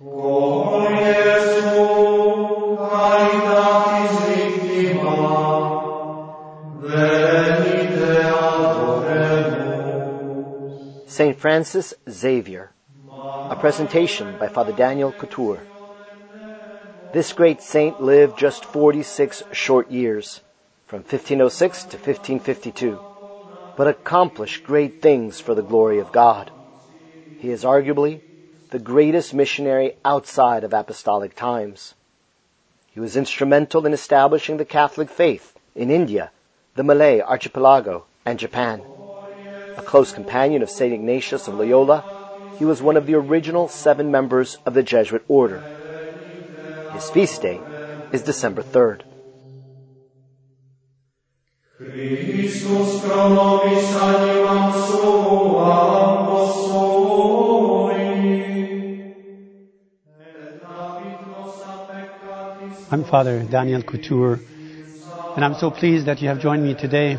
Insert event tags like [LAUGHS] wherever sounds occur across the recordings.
St. Francis Xavier, a presentation by Father Daniel Couture. This great saint lived just 46 short years, from 1506 to 1552, but accomplished great things for the glory of God. He is arguably the greatest missionary outside of apostolic times. He was instrumental in establishing the Catholic faith in India, the Malay archipelago, and Japan. A close companion of St. Ignatius of Loyola, he was one of the original seven members of the Jesuit order. His feast day is December 3rd. I'm Father Daniel Couture, and I'm so pleased that you have joined me today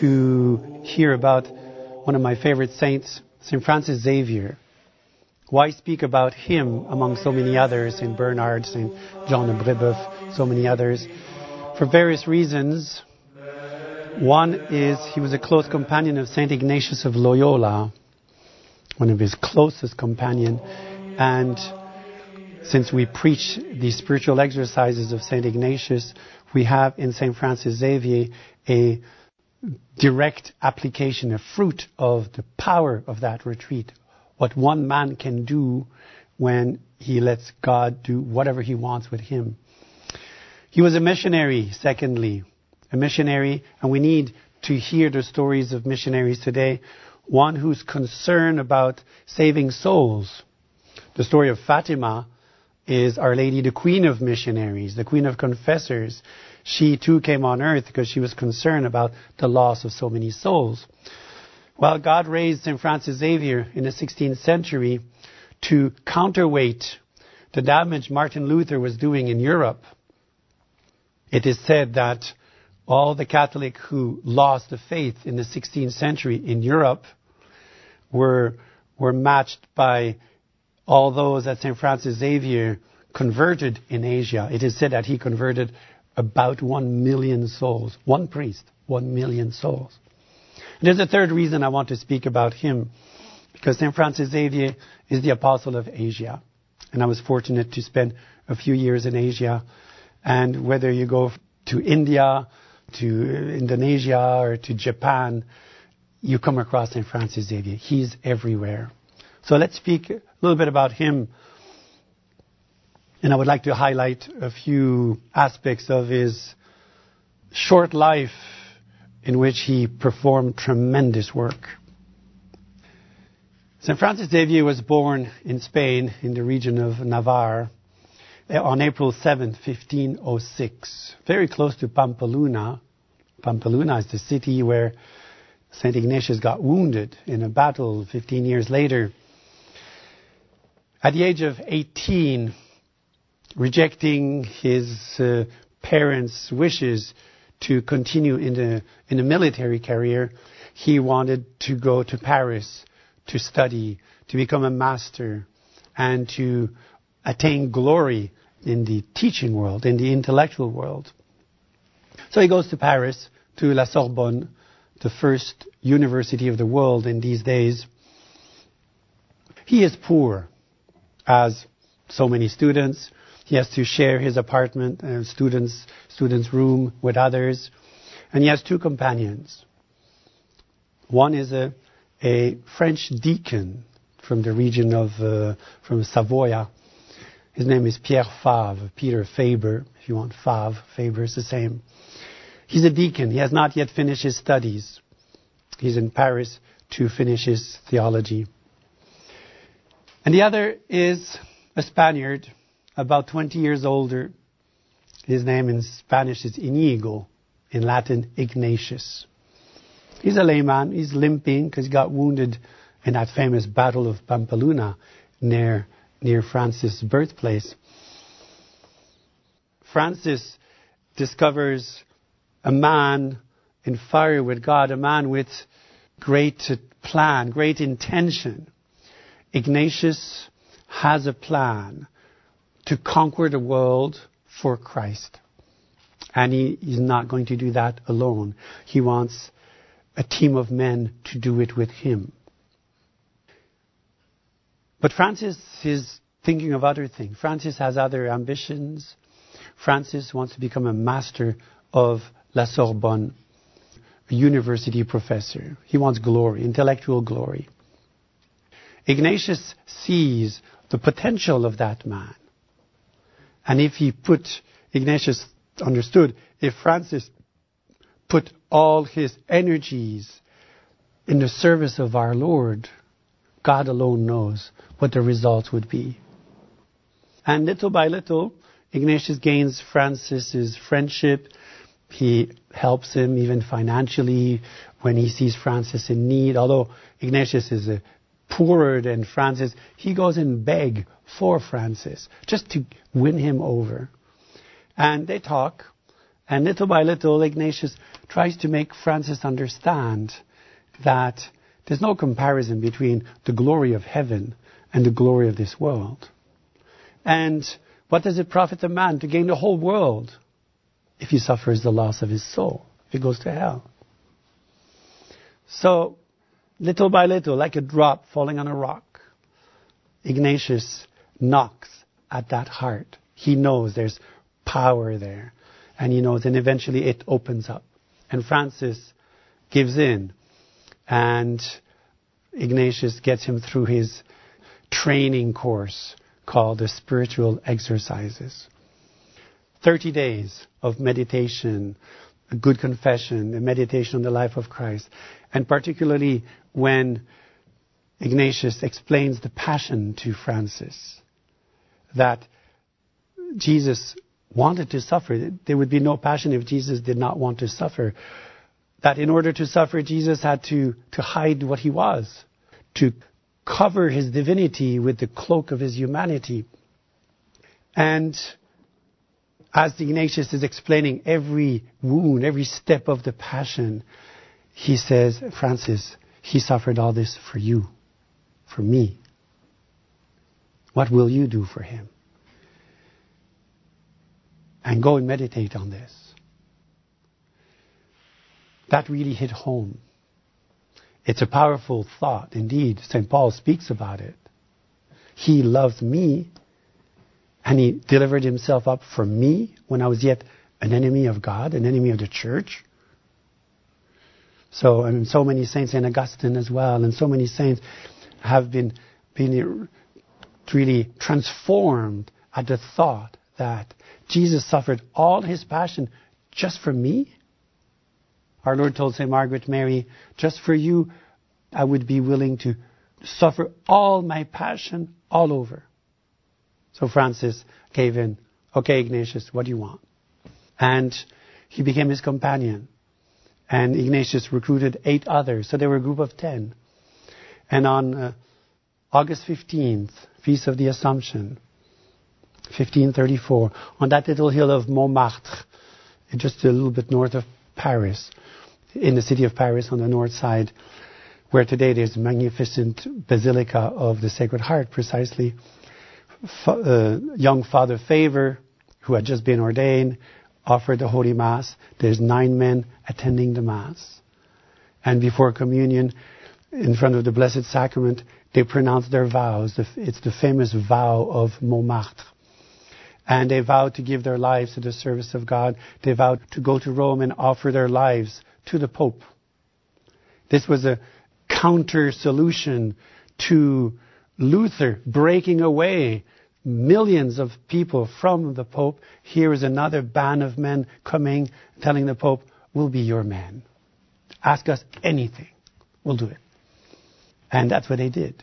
to hear about one of my favorite saints, St. Francis Xavier. Why speak about him among so many others, St. Bernard, St. John of Brebeuf, so many others? For various reasons. One is he was a close companion of St. Ignatius of Loyola, one of his closest companions, and since we preach the spiritual exercises of St. Ignatius, we have in St. Francis Xavier a direct application, a fruit of the power of that retreat. What one man can do when he lets God do whatever he wants with him. He was a missionary, secondly. A missionary, and we need to hear the stories of missionaries today. One who's concerned about saving souls. The story of Fatima is Our Lady, the Queen of Missionaries, the Queen of Confessors she too came on earth because she was concerned about the loss of so many souls. Well, God raised St. Francis Xavier in the 16th century to counterweight the damage Martin Luther was doing in Europe. It is said that all the Catholics who lost the faith in the 16th century in Europe were, were matched by all those that St. Francis Xavier converted in Asia. It is said that he converted about one million souls. One priest, one million souls. And there's a third reason I want to speak about him, because St. Francis Xavier is the apostle of Asia. And I was fortunate to spend a few years in Asia. And whether you go to India, to Indonesia, or to Japan, you come across St. Francis Xavier. He's everywhere. So let's speak a little bit about him and I would like to highlight a few aspects of his short life in which he performed tremendous work. St. Francis Xavier was born in Spain in the region of Navarre eh, on April 7, 1506, very close to Pampeluna. Pampeluna is the city where St. Ignatius got wounded in a battle 15 years later. At the age of 18, rejecting his uh, parents' wishes to continue in the in the military career, he wanted to go to Paris to study, to become a master, and to attain glory in the teaching world, in the intellectual world. So he goes to Paris, to La Sorbonne, the first university of the world in these days. He is poor, as so many students. He has to share his apartment, uh, students, students' room with others. And he has two companions. One is a, a French deacon from the region of, uh, from Savoia. His name is Pierre Favre, Peter Faber. If you want Favre, Faber is the same. He's a deacon. He has not yet finished his studies. He's in Paris to finish his theology. And the other is a Spaniard about 20 years older. His name in Spanish is Inigo, in Latin, Ignatius. He's a layman. He's limping because he got wounded in that famous Battle of Pampeluna near, near Francis' birthplace. Francis discovers a man in fire with God, a man with great plan, great intention. Ignatius has a plan to conquer the world for Christ. And he is not going to do that alone. He wants a team of men to do it with him. But Francis is thinking of other things. Francis has other ambitions. Francis wants to become a master of La Sorbonne, a university professor. He wants glory, intellectual glory. Ignatius sees the potential of that man. And if he put, Ignatius understood, if Francis put all his energies in the service of our Lord, God alone knows what the results would be. And little by little, Ignatius gains Francis's friendship. He helps him even financially when he sees Francis in need. Although Ignatius is a poorer than Francis, he goes and beg for Francis just to win him over. And they talk, and little by little, Ignatius tries to make Francis understand that there's no comparison between the glory of heaven and the glory of this world. And what does it profit a man to gain the whole world if he suffers the loss of his soul, if he goes to hell? So, little by little, like a drop falling on a rock, Ignatius knocks at that heart. He knows there's power there. And he knows, and eventually it opens up. And Francis gives in. And Ignatius gets him through his training course called the spiritual exercises. 30 days of meditation, a good confession, a meditation on the life of Christ. And particularly when Ignatius explains the passion to Francis, that Jesus wanted to suffer. There would be no passion if Jesus did not want to suffer. That in order to suffer, Jesus had to, to hide what he was, to cover his divinity with the cloak of his humanity. And as Ignatius is explaining every wound, every step of the passion, he says, Francis, he suffered all this for you, for me. What will you do for him? And go and meditate on this. That really hit home. It's a powerful thought indeed. St. Paul speaks about it. He loved me and he delivered himself up for me when I was yet an enemy of God, an enemy of the church. So, and so many saints, St. Augustine as well, and so many saints have been, been really transformed at the thought that Jesus suffered all his passion just for me our Lord told St. Margaret Mary, just for you, I would be willing to suffer all my passion all over. So Francis gave in. Okay, Ignatius, what do you want? And he became his companion. And Ignatius recruited eight others. So they were a group of ten. And on uh, August 15th, Feast of the Assumption, 1534, on that little hill of Montmartre, just a little bit north of Paris, in the city of Paris on the north side, where today there's a magnificent Basilica of the Sacred Heart, precisely. Uh, young Father Favre, who had just been ordained, offered the Holy Mass. There's nine men attending the Mass. And before communion, in front of the Blessed Sacrament, they pronounce their vows. It's the famous vow of Montmartre. And they vowed to give their lives to the service of God. They vowed to go to Rome and offer their lives to the Pope. This was a counter solution to Luther breaking away millions of people from the Pope. Here is another band of men coming, telling the Pope, We'll be your man. Ask us anything. We'll do it. And that's what they did.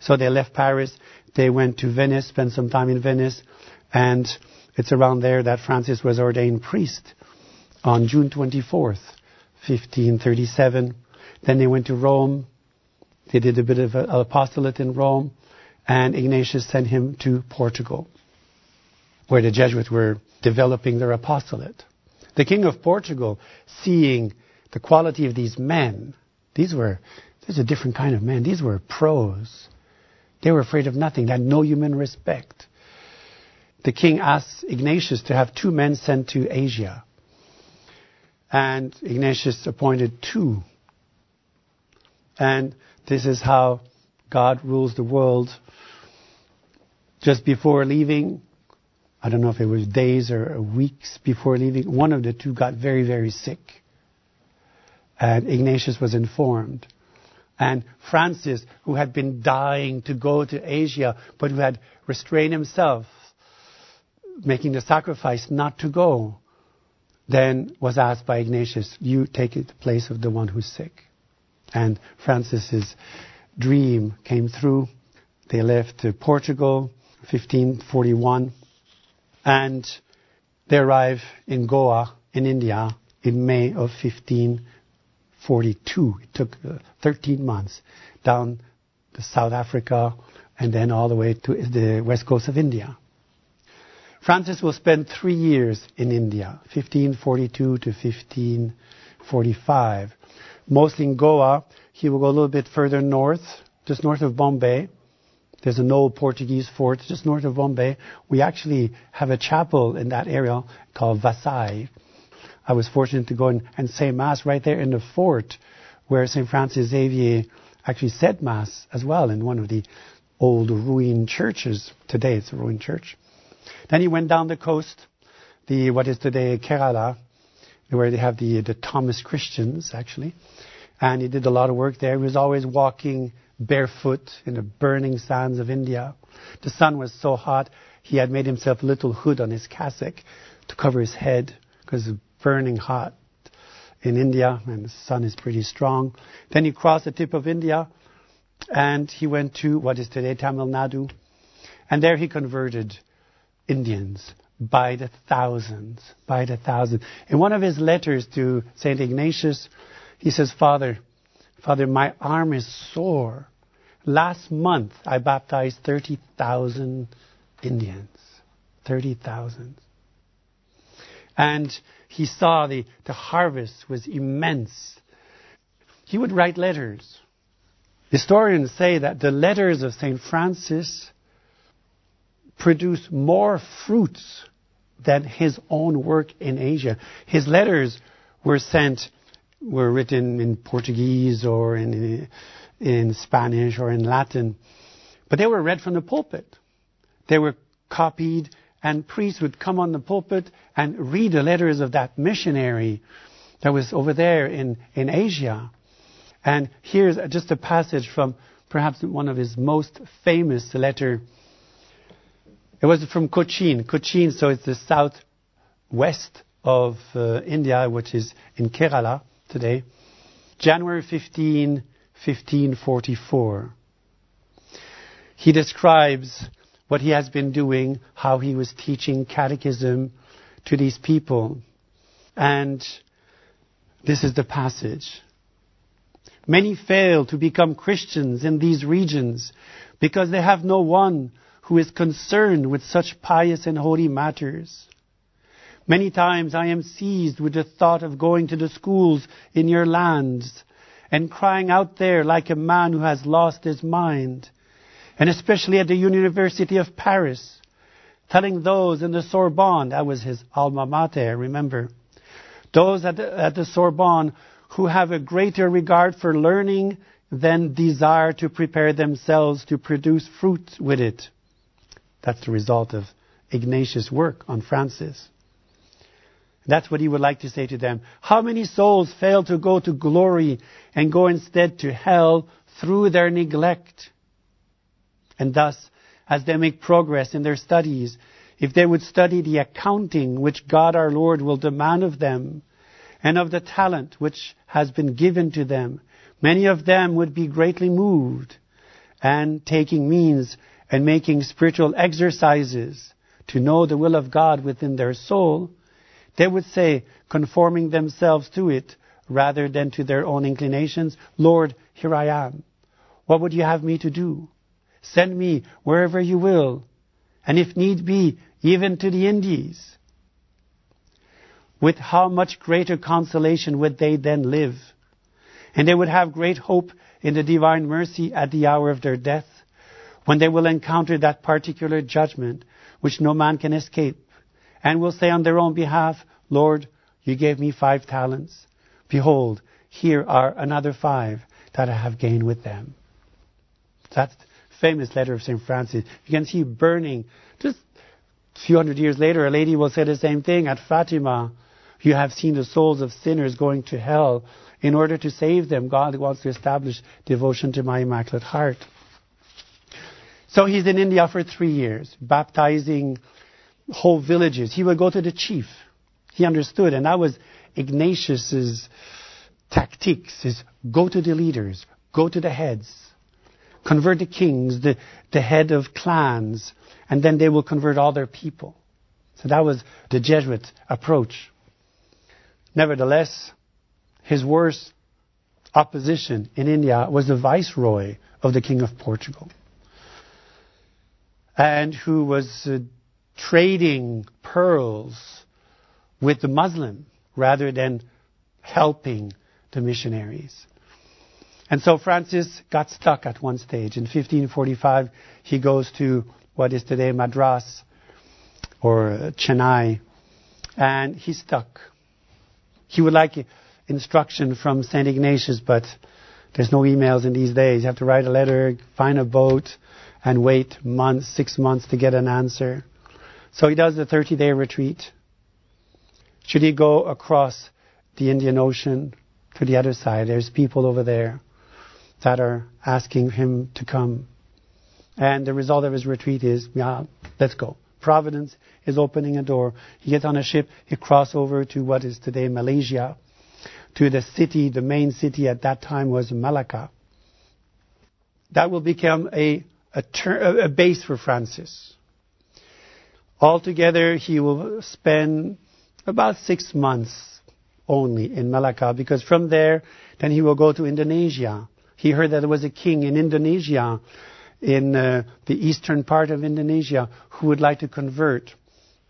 So they left Paris. They went to Venice, spent some time in Venice. And it's around there that Francis was ordained priest on June 24th, 1537. Then they went to Rome. They did a bit of apostolate in Rome. And Ignatius sent him to Portugal, where the Jesuits were developing their apostolate. The king of Portugal, seeing the quality of these men, these were, there's a different kind of men. These were pros. They were afraid of nothing. They had no human respect. The king asked Ignatius to have two men sent to Asia. And Ignatius appointed two. And this is how God rules the world. Just before leaving, I don't know if it was days or weeks before leaving, one of the two got very, very sick. And Ignatius was informed. And Francis, who had been dying to go to Asia, but who had restrained himself, making the sacrifice not to go, then was asked by Ignatius, you take the place of the one who's sick. And Francis's dream came through. They left to Portugal, 1541, and they arrived in Goa, in India, in May of 1542. It took uh, 13 months down to South Africa and then all the way to the west coast of India. Francis will spend three years in India, 1542 to 1545. Mostly in Goa. He will go a little bit further north, just north of Bombay. There's an old Portuguese fort just north of Bombay. We actually have a chapel in that area called Vasai. I was fortunate to go in and say Mass right there in the fort where St. Francis Xavier actually said Mass as well in one of the old ruined churches. Today it's a ruined church. Then he went down the coast, the what is today Kerala, where they have the the Thomas Christians actually, and he did a lot of work there. He was always walking barefoot in the burning sands of India. The sun was so hot, he had made himself a little hood on his cassock to cover his head because it's burning hot in India and the sun is pretty strong. Then he crossed the tip of India and he went to what is today Tamil Nadu. And there he converted Indians by the thousands, by the thousands. In one of his letters to St. Ignatius, he says, Father, Father, my arm is sore. Last month I baptized 30,000 Indians. 30,000. And he saw the, the harvest was immense. He would write letters. Historians say that the letters of St. Francis produce more fruits than his own work in Asia. His letters were sent, were written in Portuguese or in, in Spanish or in Latin, but they were read from the pulpit. They were copied, and priests would come on the pulpit and read the letters of that missionary that was over there in, in Asia. And here's just a passage from perhaps one of his most famous letter it was from Cochin. Cochin, so it's the southwest of uh, India, which is in Kerala today. January 15, 1544. He describes what he has been doing, how he was teaching catechism to these people. And this is the passage. Many fail to become Christians in these regions because they have no one who is concerned with such pious and holy matters. Many times I am seized with the thought of going to the schools in your lands and crying out there like a man who has lost his mind, and especially at the University of Paris, telling those in the Sorbonne, that was his alma mater, remember, those at the, at the Sorbonne who have a greater regard for learning than desire to prepare themselves to produce fruit with it. That's the result of Ignatius' work on Francis. That's what he would like to say to them. How many souls fail to go to glory and go instead to hell through their neglect? And thus, as they make progress in their studies, if they would study the accounting which God our Lord will demand of them, and of the talent which has been given to them, many of them would be greatly moved, and taking means and making spiritual exercises to know the will of God within their soul, they would say, conforming themselves to it rather than to their own inclinations, Lord, here I am. What would you have me to do? Send me wherever you will, and if need be, even to the Indies. With how much greater consolation would they then live? And they would have great hope in the divine mercy at the hour of their death when they will encounter that particular judgment which no man can escape, and will say on their own behalf, Lord, you gave me five talents. Behold, here are another five that I have gained with them. That's the famous letter of St. Francis. You can see burning. Just a few hundred years later, a lady will say the same thing at Fatima. You have seen the souls of sinners going to hell. In order to save them, God wants to establish devotion to my Immaculate Heart. So he's in India for three years, baptizing whole villages. He would go to the chief. He understood, and that was Ignatius's tactics: is go to the leaders, go to the heads, convert the kings, the, the head of clans, and then they will convert all their people. So that was the Jesuit approach. Nevertheless, his worst opposition in India was the viceroy of the King of Portugal and who was uh, trading pearls with the Muslim rather than helping the missionaries. And so Francis got stuck at one stage. In 1545, he goes to what is today Madras or uh, Chennai, and he's stuck. He would like instruction from St. Ignatius, but there's no emails in these days. You have to write a letter, find a boat, and wait months, six months to get an answer. So he does the 30 day retreat. Should he go across the Indian Ocean to the other side? There's people over there that are asking him to come. And the result of his retreat is, yeah, let's go. Providence is opening a door. He gets on a ship, he crosses over to what is today Malaysia, to the city, the main city at that time was Malacca. That will become a a, ter- a base for Francis. Altogether, he will spend about six months only in Malacca because from there, then he will go to Indonesia. He heard that there was a king in Indonesia, in uh, the eastern part of Indonesia, who would like to convert.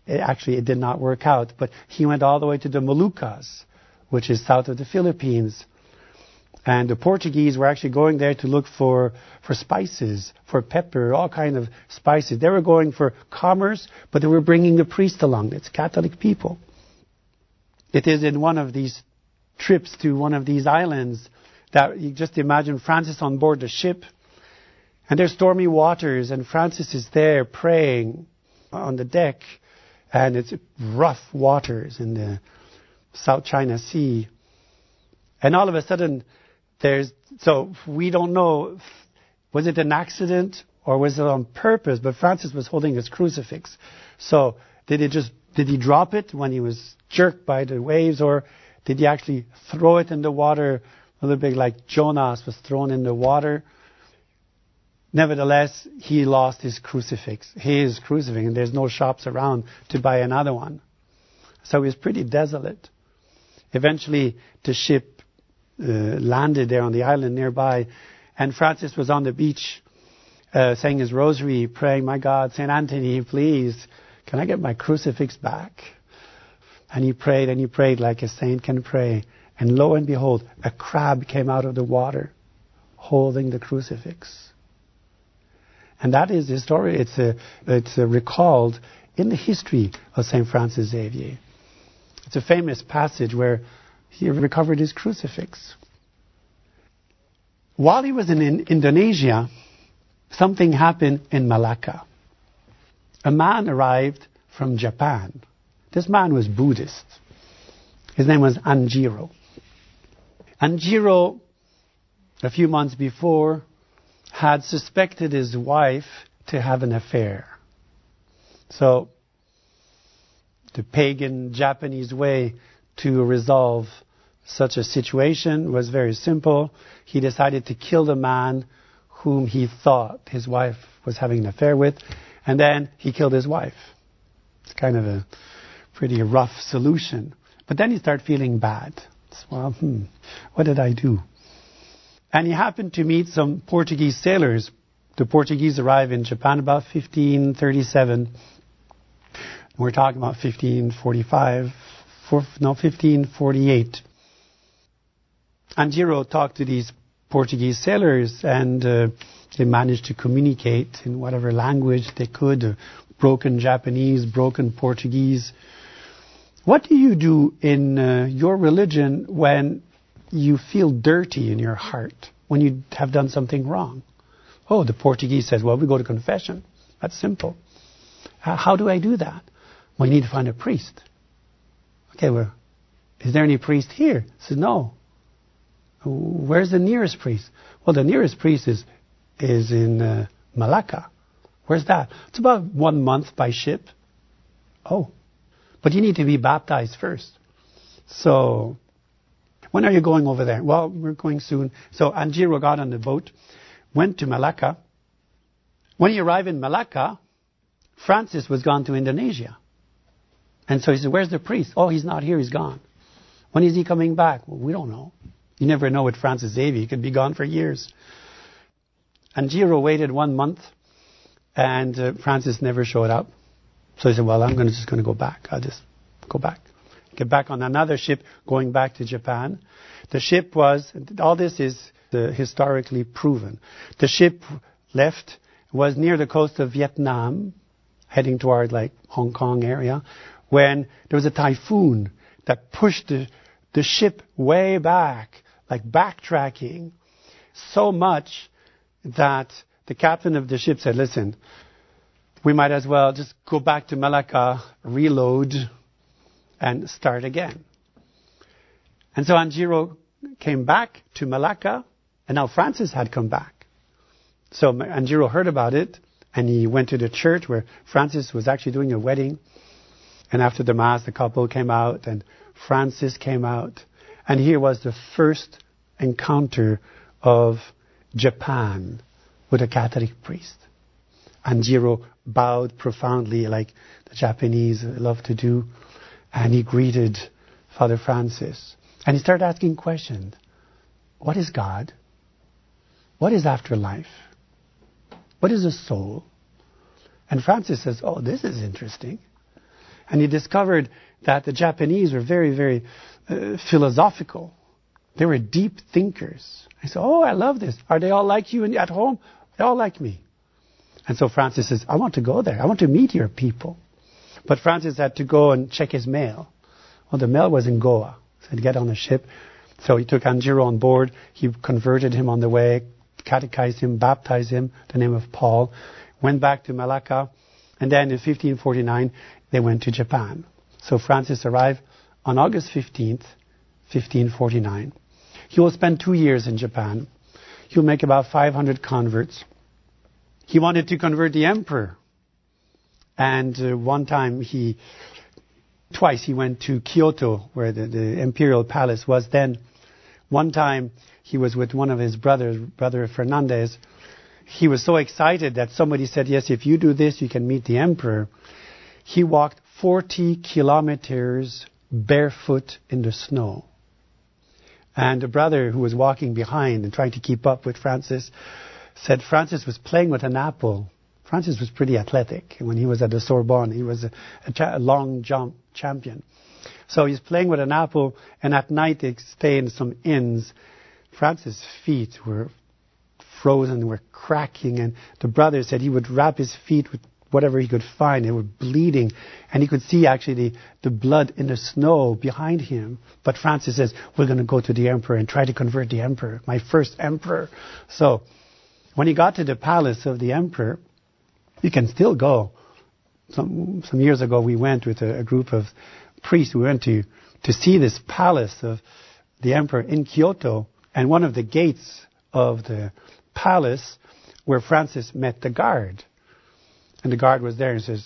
It, actually, it did not work out, but he went all the way to the Moluccas, which is south of the Philippines. And the Portuguese were actually going there to look for, for spices, for pepper, all kind of spices. They were going for commerce, but they were bringing the priest along. It's Catholic people. It is in one of these trips to one of these islands that you just imagine Francis on board the ship, and there's stormy waters, and Francis is there praying on the deck, and it's rough waters in the South China Sea. And all of a sudden, there's, so we don't know, was it an accident or was it on purpose? But Francis was holding his crucifix. So did it just, did he drop it when he was jerked by the waves or did he actually throw it in the water a little bit like Jonas was thrown in the water? Nevertheless, he lost his crucifix, his crucifix, and there's no shops around to buy another one. So he was pretty desolate. Eventually, the ship landed there on the island nearby, and Francis was on the beach uh, saying his rosary, praying, My God, St. Anthony, please, can I get my crucifix back? And he prayed and he prayed like a saint can pray. And lo and behold, a crab came out of the water holding the crucifix. And that is the story. It's, a, it's a recalled in the history of St. Francis Xavier. It's a famous passage where he recovered his crucifix. While he was in Indonesia, something happened in Malacca. A man arrived from Japan. This man was Buddhist. His name was Anjiro. Anjiro, a few months before, had suspected his wife to have an affair. So, the pagan Japanese way to resolve such a situation was very simple. He decided to kill the man whom he thought his wife was having an affair with, and then he killed his wife. It's kind of a pretty rough solution. But then he started feeling bad. Well, hmm, what did I do? And he happened to meet some Portuguese sailors. The Portuguese arrived in Japan about 1537. We're talking about 1545, no, 1548. Anjiro talked to these Portuguese sailors and uh, They managed to communicate in whatever language they could, uh, broken Japanese, broken Portuguese. What do you do in uh, your religion when you feel dirty in your heart, when you have done something wrong? Oh, the Portuguese says, well, we go to confession. That's simple. How do I do that? You need to find a priest. Okay, well, is there any priest here? He says, no. Where's the nearest priest? Well, the nearest priest is, is in uh, Malacca. Where's that? It's about one month by ship. Oh. But you need to be baptized first. So, when are you going over there? Well, we're going soon. So Anjiro got on the boat, went to Malacca. When he arrived in Malacca, Francis was gone to Indonesia. And so he said, Where's the priest? Oh, he's not here, he's gone. When is he coming back? Well, we don't know. You never know with Francis Xavier, he could be gone for years. Anjiro waited one month, and uh, Francis never showed up. So he said, Well, I'm gonna, just going to go back. I'll just go back. Get back on another ship going back to Japan. The ship was, all this is uh, historically proven. The ship left, was near the coast of Vietnam, heading toward like Hong Kong area, when there was a typhoon that pushed the, the ship way back, like backtracking, so much that the captain of the ship said, listen, we might as well just go back to Malacca, reload, and start again. And so Anjiro came back to Malacca, and now Francis had come back. So Anjiro heard about it, and he went to the church where Francis was actually doing a wedding. And after the Mass, the couple came out and Francis came out. And here was the first encounter of Japan with a Catholic priest. Anjiro bowed profoundly like the Japanese love to do. And he greeted Father Francis. And he started asking questions. What is God? What is afterlife? What is a soul? And Francis says, Oh, this is interesting. And he discovered that the Japanese were very, very uh, philosophical. They were deep thinkers. I said, Oh, I love this. Are they all like you at home? They all like me. And so Francis says, I want to go there. I want to meet your people. But Francis had to go and check his mail. Well, the mail was in Goa. So he'd get on a ship. So he took Anjiro on board. He converted him on the way, catechized him, baptized him, the name of Paul, went back to Malacca, and then in 1549 they went to Japan. So Francis arrived on August 15th, 1549. He will spend two years in Japan. He'll make about 500 converts. He wanted to convert the emperor. And uh, one time he, twice he went to Kyoto, where the, the imperial palace was then. One time he was with one of his brothers, brother Fernandez. He was so excited that somebody said, yes, if you do this, you can meet the emperor. He walked 40 kilometers barefoot in the snow. And a brother who was walking behind and trying to keep up with Francis said Francis was playing with an apple. Francis was pretty athletic. When he was at the Sorbonne, he was a, a, cha- a long jump champion. So he's playing with an apple, and at night they stay in some inns, Francis' feet were frozen, were cracking, and the brother said he would wrap his feet with whatever he could find. They were bleeding, and he could see actually the, the blood in the snow behind him. But Francis says, We're going to go to the emperor and try to convert the emperor, my first emperor. So, when he got to the palace of the emperor, you can still go. Some, some years ago, we went with a, a group of priests. We went to, to see this palace of the emperor in Kyoto. And one of the gates of the palace where Francis met the guard. And the guard was there and says,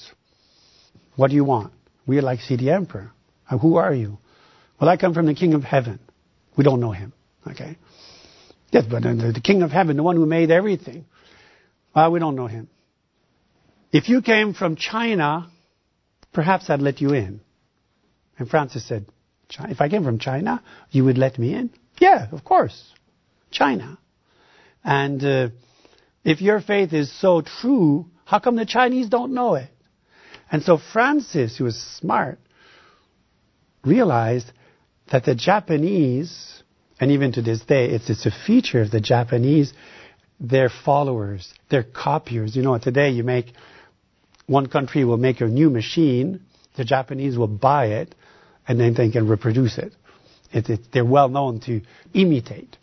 What do you want? We'd like to see the emperor. Uh, who are you? Well, I come from the king of heaven. We don't know him. Okay? Yes, but the king of heaven, the one who made everything. Well, we don't know him. If you came from China, perhaps I'd let you in. And Francis said, If I came from China, you would let me in? Yeah, of course. China. And uh, if your faith is so true, how come the Chinese don't know it? And so Francis, who was smart, realized that the Japanese, and even to this day, it's, it's a feature of the Japanese, their followers, their copiers. You know, today you make, one country will make a new machine, the Japanese will buy it, and then they can reproduce it. it, it they're well known to imitate.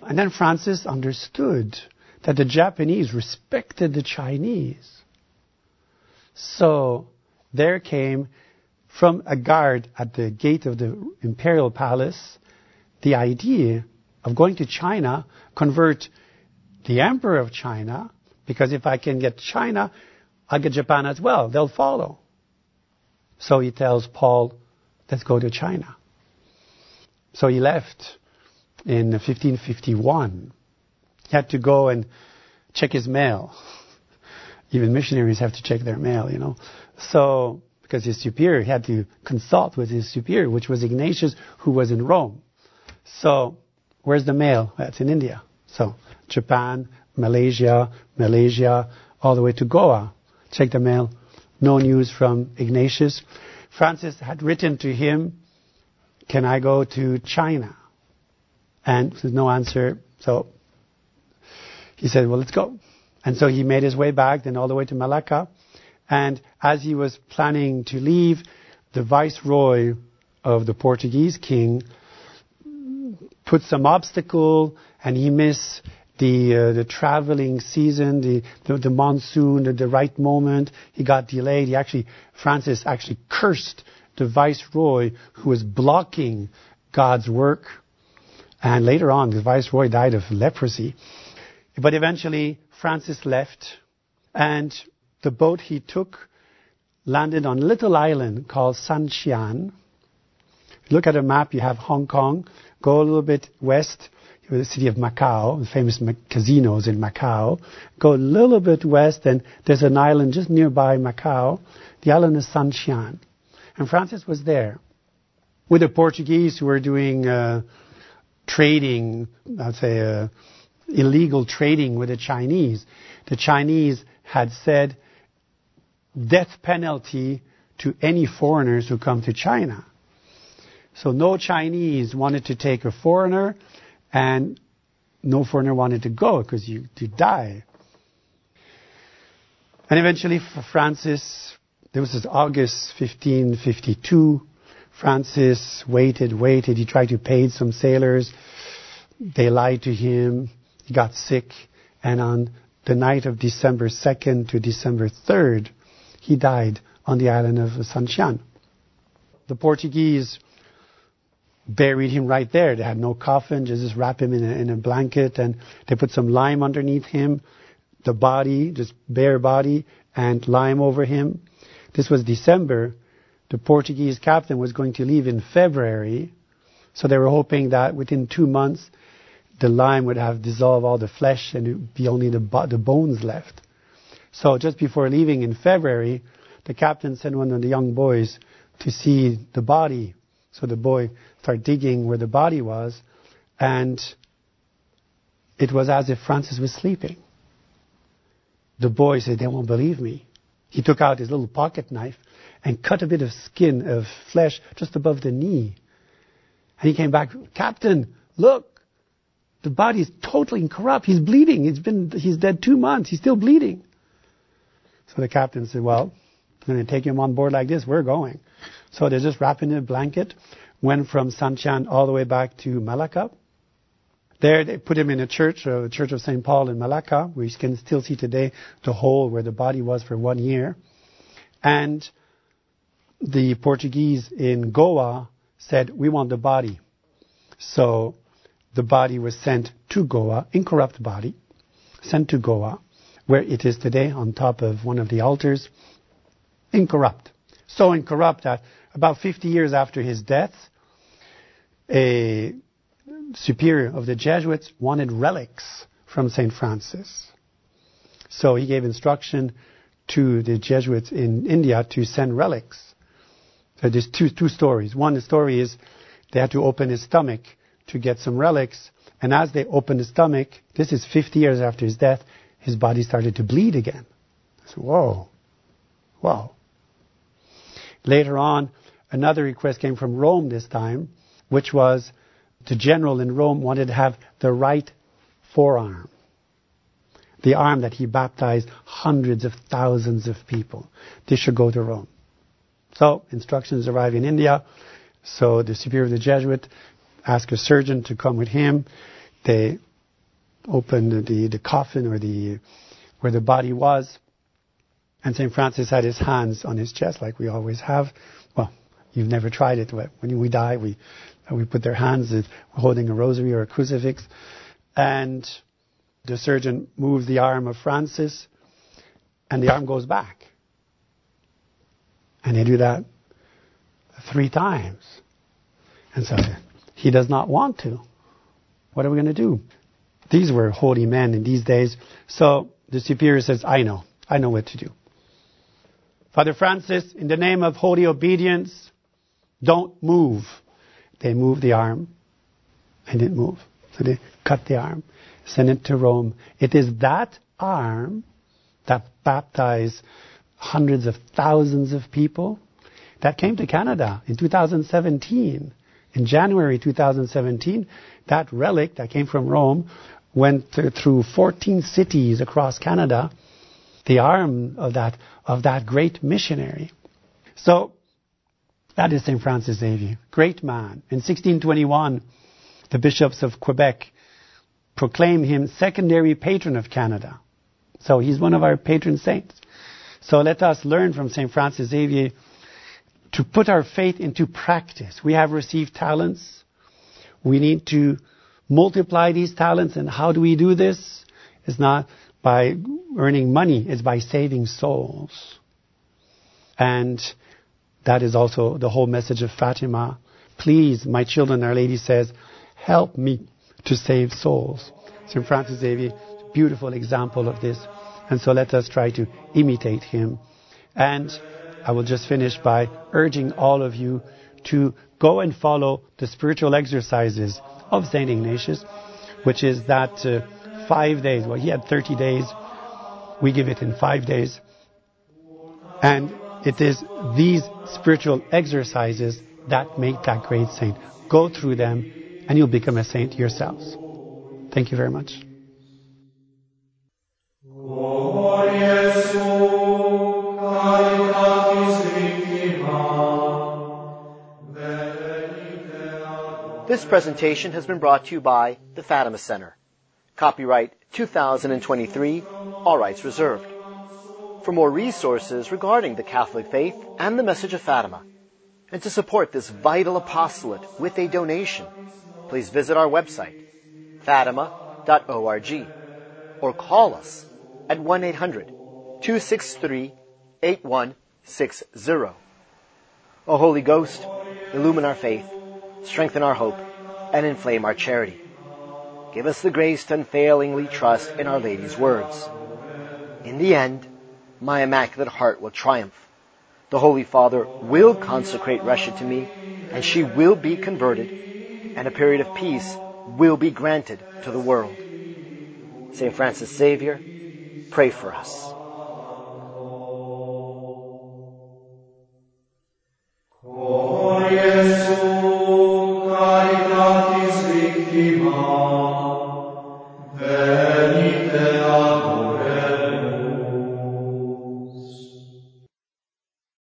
And then Francis understood that the Japanese respected the Chinese. So there came from a guard at the gate of the imperial palace the idea of going to China, convert the emperor of China, because if I can get China, I'll get Japan as well. They'll follow. So he tells Paul, let's go to China. So he left in 1551. Had to go and check his mail. [LAUGHS] Even missionaries have to check their mail, you know. So, because his superior, had to consult with his superior, which was Ignatius, who was in Rome. So, where's the mail? That's in India. So, Japan, Malaysia, Malaysia, all the way to Goa. Check the mail. No news from Ignatius. Francis had written to him, Can I go to China? And there's no answer. So he said, Well, let's go. And so he made his way back, then all the way to Malacca. And as he was planning to leave, the viceroy of the Portuguese king put some obstacle and he missed the uh, the traveling season, the the, the monsoon, the, the, right moment. He got delayed. He actually Francis actually cursed the viceroy who was blocking God's work. And later on, the viceroy died of leprosy. But eventually, Francis left, and the boat he took landed on a little island called Sanxian. Look at a map. You have Hong Kong. Go a little bit west the city of Macau, the famous casinos in Macau. Go a little bit west, and there's an island just nearby Macau. The island is Sanxian. And Francis was there with the Portuguese who were doing uh, trading, I'd say uh, illegal trading with the Chinese. The Chinese had said death penalty to any foreigners who come to China. So no Chinese wanted to take a foreigner and no foreigner wanted to go because you, you die. And eventually, for Francis, this this August 1552. Francis waited, waited. He tried to pay some sailors. They lied to him. He got sick. And on the night of December 2nd to December 3rd, he died on the island of Sanxian. The Portuguese buried him right there. They had no coffin, just wrap him in a, in a blanket, and they put some lime underneath him, the body, just bare body, and lime over him. This was December. The Portuguese captain was going to leave in February, so they were hoping that within two months the lime would have dissolved all the flesh and it would be only the, the bones left. So just before leaving in February, the captain sent one of the young boys to see the body. So the boy started digging where the body was, and it was as if Francis was sleeping. The boy said, They won't believe me. He took out his little pocket knife and cut a bit of skin, of flesh, just above the knee. And he came back, Captain, look, the body is totally incorrupt. He's bleeding. He's been, he's dead two months. He's still bleeding. So the captain said, well, I'm going to take him on board like this. We're going. So they just wrapped him in a blanket, went from Sanxian all the way back to Malacca. There they put him in a church, uh, a church of St. Paul in Malacca, where you can still see today the hole where the body was for one year. And the Portuguese in Goa said, we want the body. So the body was sent to Goa, incorrupt body, sent to Goa, where it is today on top of one of the altars, incorrupt. So incorrupt that about 50 years after his death, a superior of the Jesuits wanted relics from St. Francis. So he gave instruction to the Jesuits in India to send relics. So there's two, two stories. One story is they had to open his stomach to get some relics. And as they opened his stomach, this is 50 years after his death, his body started to bleed again. I said, whoa, wow. Later on, another request came from Rome this time, which was the general in Rome wanted to have the right forearm. the arm that he baptized hundreds of thousands of people. This should go to Rome. So, instructions arrive in India. So the superior of the Jesuit asked a surgeon to come with him. They opened the, the coffin or the, where the body was. And St. Francis had his hands on his chest like we always have. Well, you've never tried it. but When we die, we, we put their hands holding a rosary or a crucifix. And the surgeon moves the arm of Francis, and the arm goes back. And they do that three times. And so he does not want to. What are we going to do? These were holy men in these days. So the superior says, I know. I know what to do. Father Francis, in the name of holy obedience, don't move. They moved the arm and didn't move. So they cut the arm send it to Rome. It is that arm that baptized hundreds of thousands of people that came to Canada in 2017. In January 2017, that relic that came from Rome went through 14 cities across Canada, the arm of that, of that great missionary. So, that is St. Francis Xavier, great man. In 1621, the bishops of Quebec proclaim him secondary patron of Canada. So he's one of our patron saints. So let us learn from St. Francis Xavier to put our faith into practice. We have received talents. We need to multiply these talents. And how do we do this? It's not by earning money, it's by saving souls. And that is also the whole message of Fatima. Please, my children, Our Lady says, help me to save souls. St. Francis Xavier, beautiful example of this. And so let us try to imitate him. And I will just finish by urging all of you to go and follow the spiritual exercises of St. Ignatius, which is that uh, five days. Well, he had 30 days. We give it in five days. And it is these spiritual exercises that make that great saint. Go through them and you'll become a saint yourselves. Thank you very much. This presentation has been brought to you by the Fatima Center. Copyright 2023, all rights reserved. For more resources regarding the Catholic faith and the message of Fatima, and to support this vital apostolate with a donation, please visit our website, fatima.org, or call us at 1-800-263-8160. O Holy Ghost, illumine our faith, strengthen our hope, and inflame our charity. Give us the grace to unfailingly trust in Our Lady's words. In the end, my Immaculate Heart will triumph. The Holy Father will consecrate Russia to me, and she will be converted and a period of peace will be granted to the world. St. Francis Xavier, pray for us.